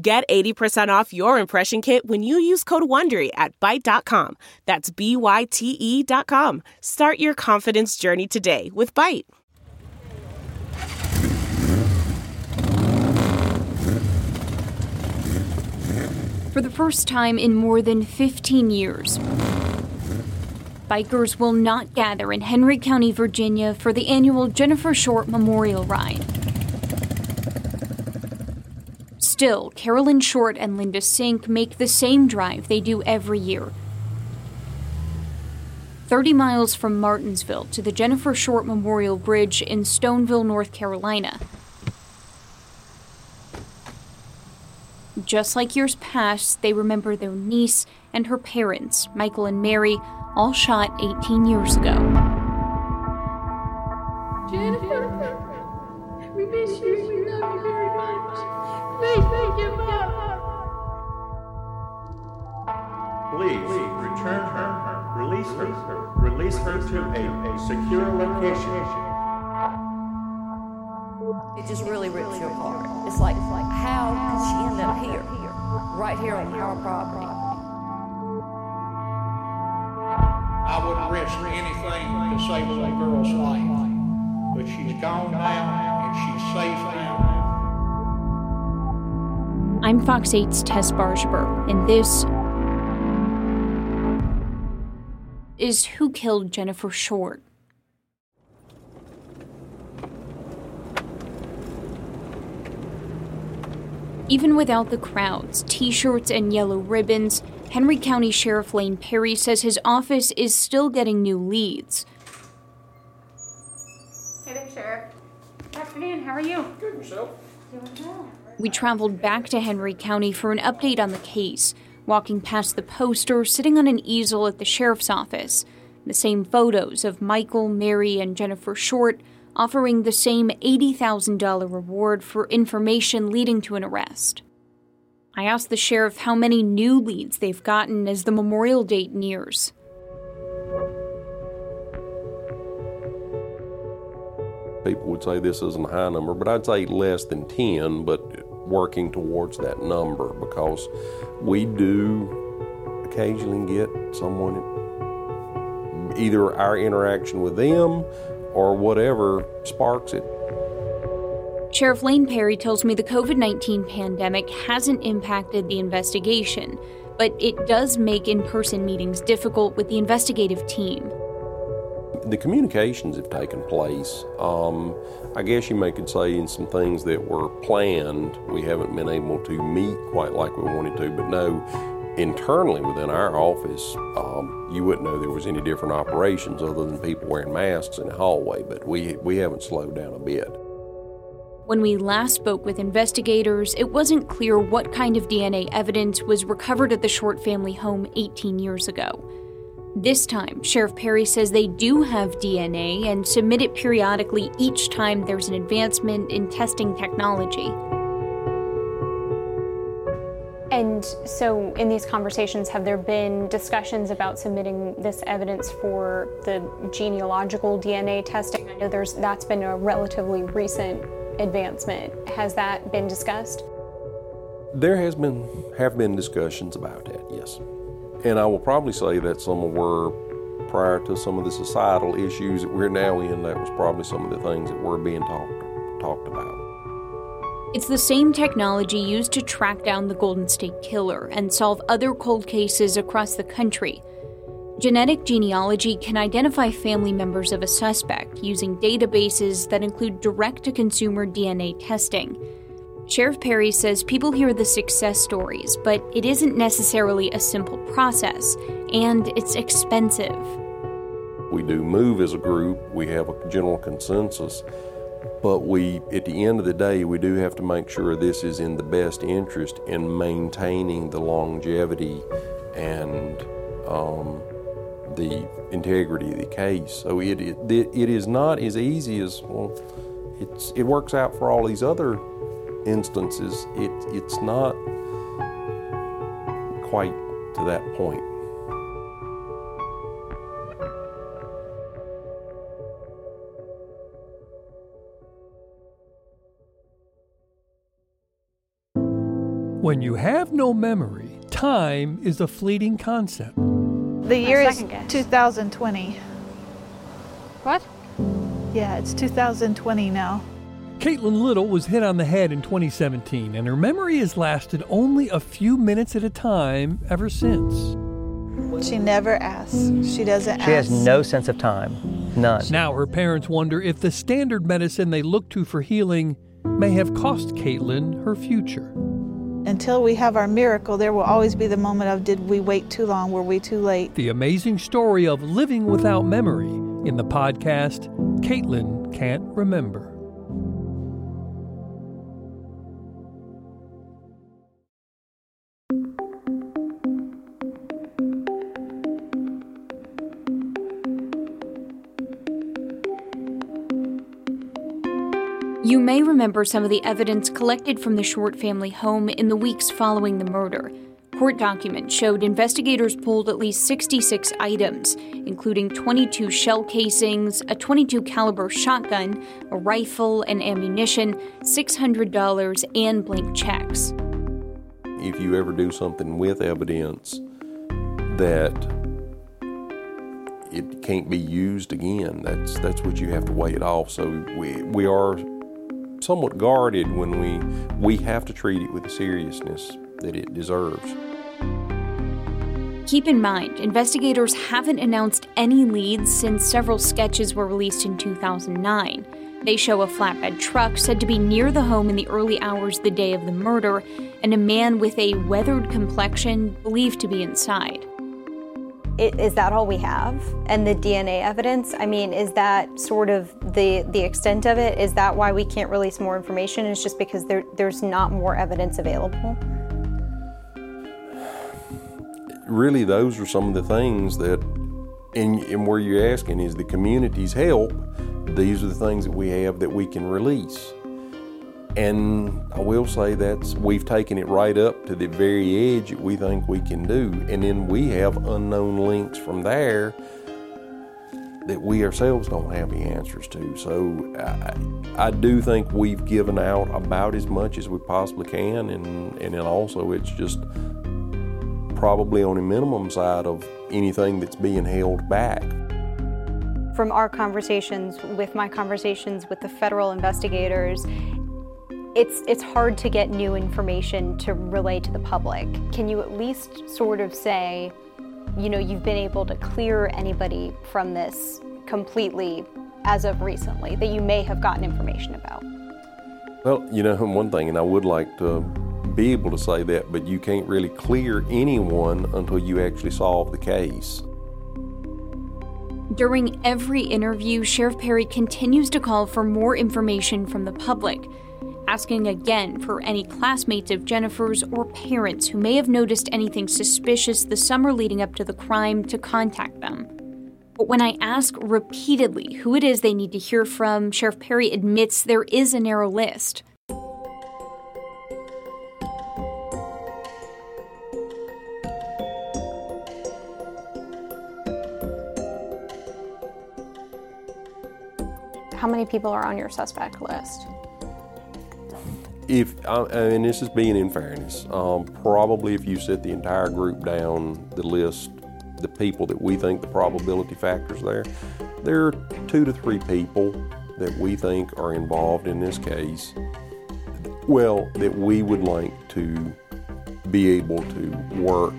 Get 80% off your impression kit when you use code WONDERY at Byte.com. That's B-Y-T-E dot com. Start your confidence journey today with Byte. For the first time in more than 15 years, bikers will not gather in Henry County, Virginia for the annual Jennifer Short Memorial Ride. Still, Carolyn Short and Linda Sink make the same drive they do every year. 30 miles from Martinsville to the Jennifer Short Memorial Bridge in Stoneville, North Carolina. Just like years past, they remember their niece and her parents, Michael and Mary, all shot 18 years ago. Jennifer, miss you. We love you very much. Please don't give up. Please return her, release her, release her to a secure location. It just really rips you apart. It's like, like how could she end up here, right here on our property? I wouldn't risk anything to save a little girl's life. But she's gone now, and she's safe now. I'm Fox 8's Tess Bargebuhr, and this is Who Killed Jennifer Short. Even without the crowds, t shirts, and yellow ribbons, Henry County Sheriff Lane Perry says his office is still getting new leads. Hey there, Sheriff. Good afternoon. How are you? Good yourself. Doing well. We traveled back to Henry County for an update on the case, walking past the poster sitting on an easel at the sheriff's office. The same photos of Michael, Mary, and Jennifer Short offering the same $80,000 reward for information leading to an arrest. I asked the sheriff how many new leads they've gotten as the memorial date nears. People would say this isn't a high number, but I'd say less than 10, but working towards that number because we do occasionally get someone, either our interaction with them or whatever sparks it. Sheriff Lane Perry tells me the COVID 19 pandemic hasn't impacted the investigation, but it does make in person meetings difficult with the investigative team. The communications have taken place. Um, I guess you may could say in some things that were planned, we haven't been able to meet quite like we wanted to, but no, internally within our office, um, you wouldn't know there was any different operations other than people wearing masks in the hallway, but we, we haven't slowed down a bit. When we last spoke with investigators, it wasn't clear what kind of DNA evidence was recovered at the Short family home 18 years ago. This time, Sheriff Perry says they do have DNA and submit it periodically each time there's an advancement in testing technology. And so, in these conversations, have there been discussions about submitting this evidence for the genealogical DNA testing? I know there's that's been a relatively recent advancement. Has that been discussed? There has been have been discussions about that, yes. And I will probably say that some were prior to some of the societal issues that we're now in. That was probably some of the things that were being talked talked about. It's the same technology used to track down the Golden State Killer and solve other cold cases across the country. Genetic genealogy can identify family members of a suspect using databases that include direct to consumer DNA testing. Sheriff Perry says people hear the success stories, but it isn't necessarily a simple process, and it's expensive. We do move as a group, we have a general consensus But we, at the end of the day, we do have to make sure this is in the best interest in maintaining the longevity and um, the integrity of the case. So it, it, it is not as easy as, well, it's, it works out for all these other instances. It, it's not quite to that point. When you have no memory, time is a fleeting concept. The year is 2020. What? Yeah, it's 2020 now. Caitlin Little was hit on the head in 2017, and her memory has lasted only a few minutes at a time ever since. She never asks. She doesn't She ask. has no sense of time. None. Now her parents wonder if the standard medicine they look to for healing may have cost Caitlin her future. Until we have our miracle, there will always be the moment of did we wait too long? Were we too late? The amazing story of living without memory in the podcast Caitlin Can't Remember. You may remember some of the evidence collected from the Short family home in the weeks following the murder. Court documents showed investigators pulled at least 66 items, including 22 shell casings, a 22 caliber shotgun, a rifle and ammunition, $600 and blank checks. If you ever do something with evidence that it can't be used again, that's that's what you have to weigh it off. So we we are somewhat guarded when we we have to treat it with the seriousness that it deserves. Keep in mind, investigators haven't announced any leads since several sketches were released in 2009. They show a flatbed truck said to be near the home in the early hours the day of the murder, and a man with a weathered complexion believed to be inside. I- Is that all we have? And the DNA evidence? I mean, is that sort of the the extent of it? Is that why we can't release more information? Is just because there there's not more evidence available. Really, those are some of the things that, and where you're asking is the community's help. These are the things that we have that we can release. And I will say that's we've taken it right up to the very edge that we think we can do, and then we have unknown links from there that we ourselves don't have the answers to. So I, I do think we've given out about as much as we possibly can, and and then also it's just probably on the minimum side of anything that's being held back. From our conversations with my conversations with the federal investigators, it's it's hard to get new information to relay to the public. Can you at least sort of say, you know, you've been able to clear anybody from this completely as of recently that you may have gotten information about? Well, you know, one thing, and I would like to be able to say that, but you can't really clear anyone until you actually solve the case. During every interview, Sheriff Perry continues to call for more information from the public, asking again for any classmates of Jennifer's or parents who may have noticed anything suspicious the summer leading up to the crime to contact them. But when I ask repeatedly who it is they need to hear from, Sheriff Perry admits there is a narrow list. How many people are on your suspect list? If uh, and this is being in fairness, um, probably if you set the entire group down the list, the people that we think the probability factors there, there are two to three people that we think are involved in this case. Well, that we would like to be able to work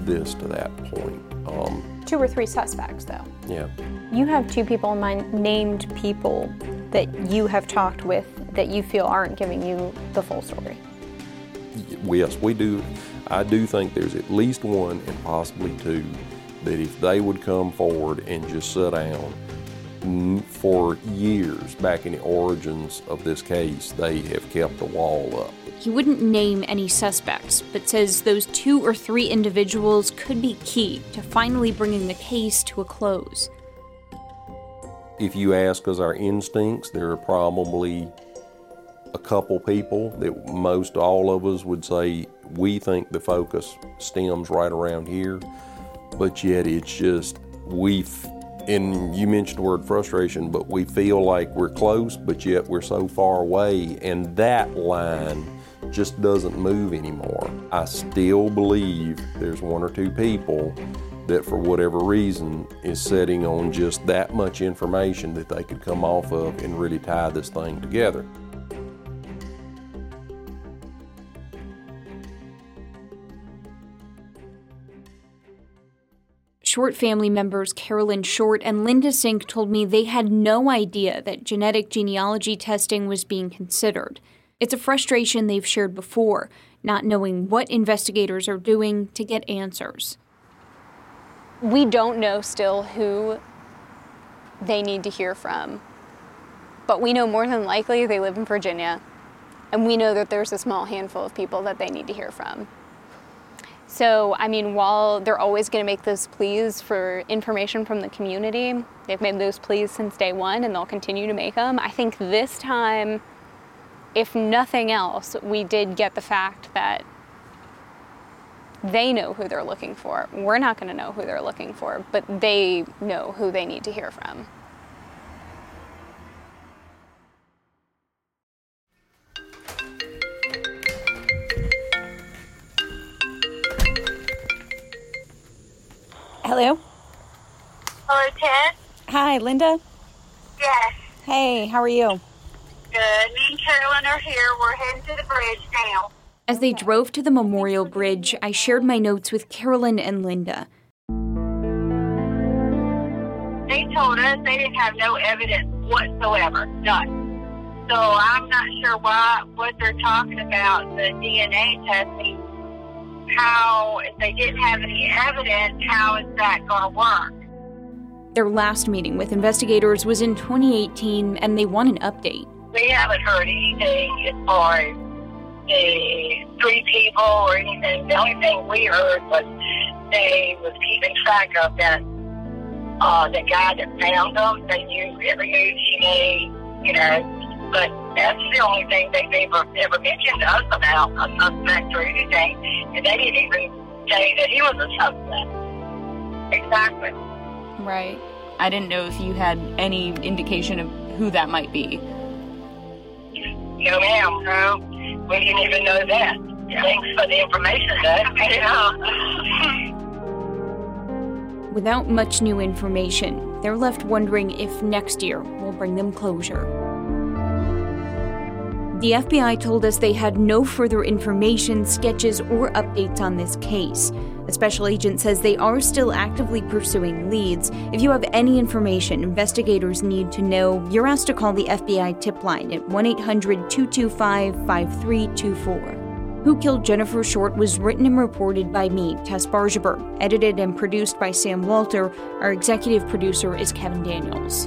this to that point. Um, Two or three suspects, though. yeah. You have two people in mind, named people that you have talked with that you feel aren't giving you the full story. Yes, we do. I do think there's at least one and possibly two that if they would come forward and just sit down, for years, back in the origins of this case, they have kept the wall up. He wouldn't name any suspects, but says those two or three individuals could be key to finally bringing the case to a close. If you ask us our instincts, there are probably a couple people that most all of us would say we think the focus stems right around here, but yet it's just we. And you mentioned the word frustration, but we feel like we're close, but yet we're so far away, and that line just doesn't move anymore. I still believe there's one or two people that, for whatever reason, is sitting on just that much information that they could come off of and really tie this thing together. Short family members Carolyn Short and Linda Sink told me they had no idea that genetic genealogy testing was being considered. It's a frustration they've shared before, not knowing what investigators are doing to get answers. We don't know still who they need to hear from, but we know more than likely they live in Virginia, and we know that there's a small handful of people that they need to hear from. So, I mean, while they're always going to make those pleas for information from the community, they've made those pleas since day one and they'll continue to make them. I think this time, if nothing else, we did get the fact that they know who they're looking for. We're not going to know who they're looking for, but they know who they need to hear from. Hello. Hello, Ted. Hi, Linda. Yes. Hey, how are you? Good. Me and Carolyn are here. We're heading to the bridge now. As they drove to the memorial bridge, I shared my notes with Carolyn and Linda. They told us they didn't have no evidence whatsoever. None. So I'm not sure why what they're talking about the DNA testing. How if they didn't have any evidence, how is that going to work? Their last meeting with investigators was in 2018, and they want an update. We haven't heard anything as far as the three people or anything. The only thing we heard was they was keeping track of that uh, the guy that found them. They knew every move he you know. But that's the only thing they've ever ever mentioned to us about a suspect or anything. And they didn't even say that he was a suspect. Exactly. Right. I didn't know if you had any indication of who that might be. No, ma'am. No, we didn't even know that. Thanks for the information, though. Yeah. Without much new information, they're left wondering if next year will bring them closure. The FBI told us they had no further information, sketches, or updates on this case. A special agent says they are still actively pursuing leads. If you have any information investigators need to know, you're asked to call the FBI tip line at 1 800 225 5324. Who Killed Jennifer Short was written and reported by me, Tess Bargebuhr, edited and produced by Sam Walter. Our executive producer is Kevin Daniels.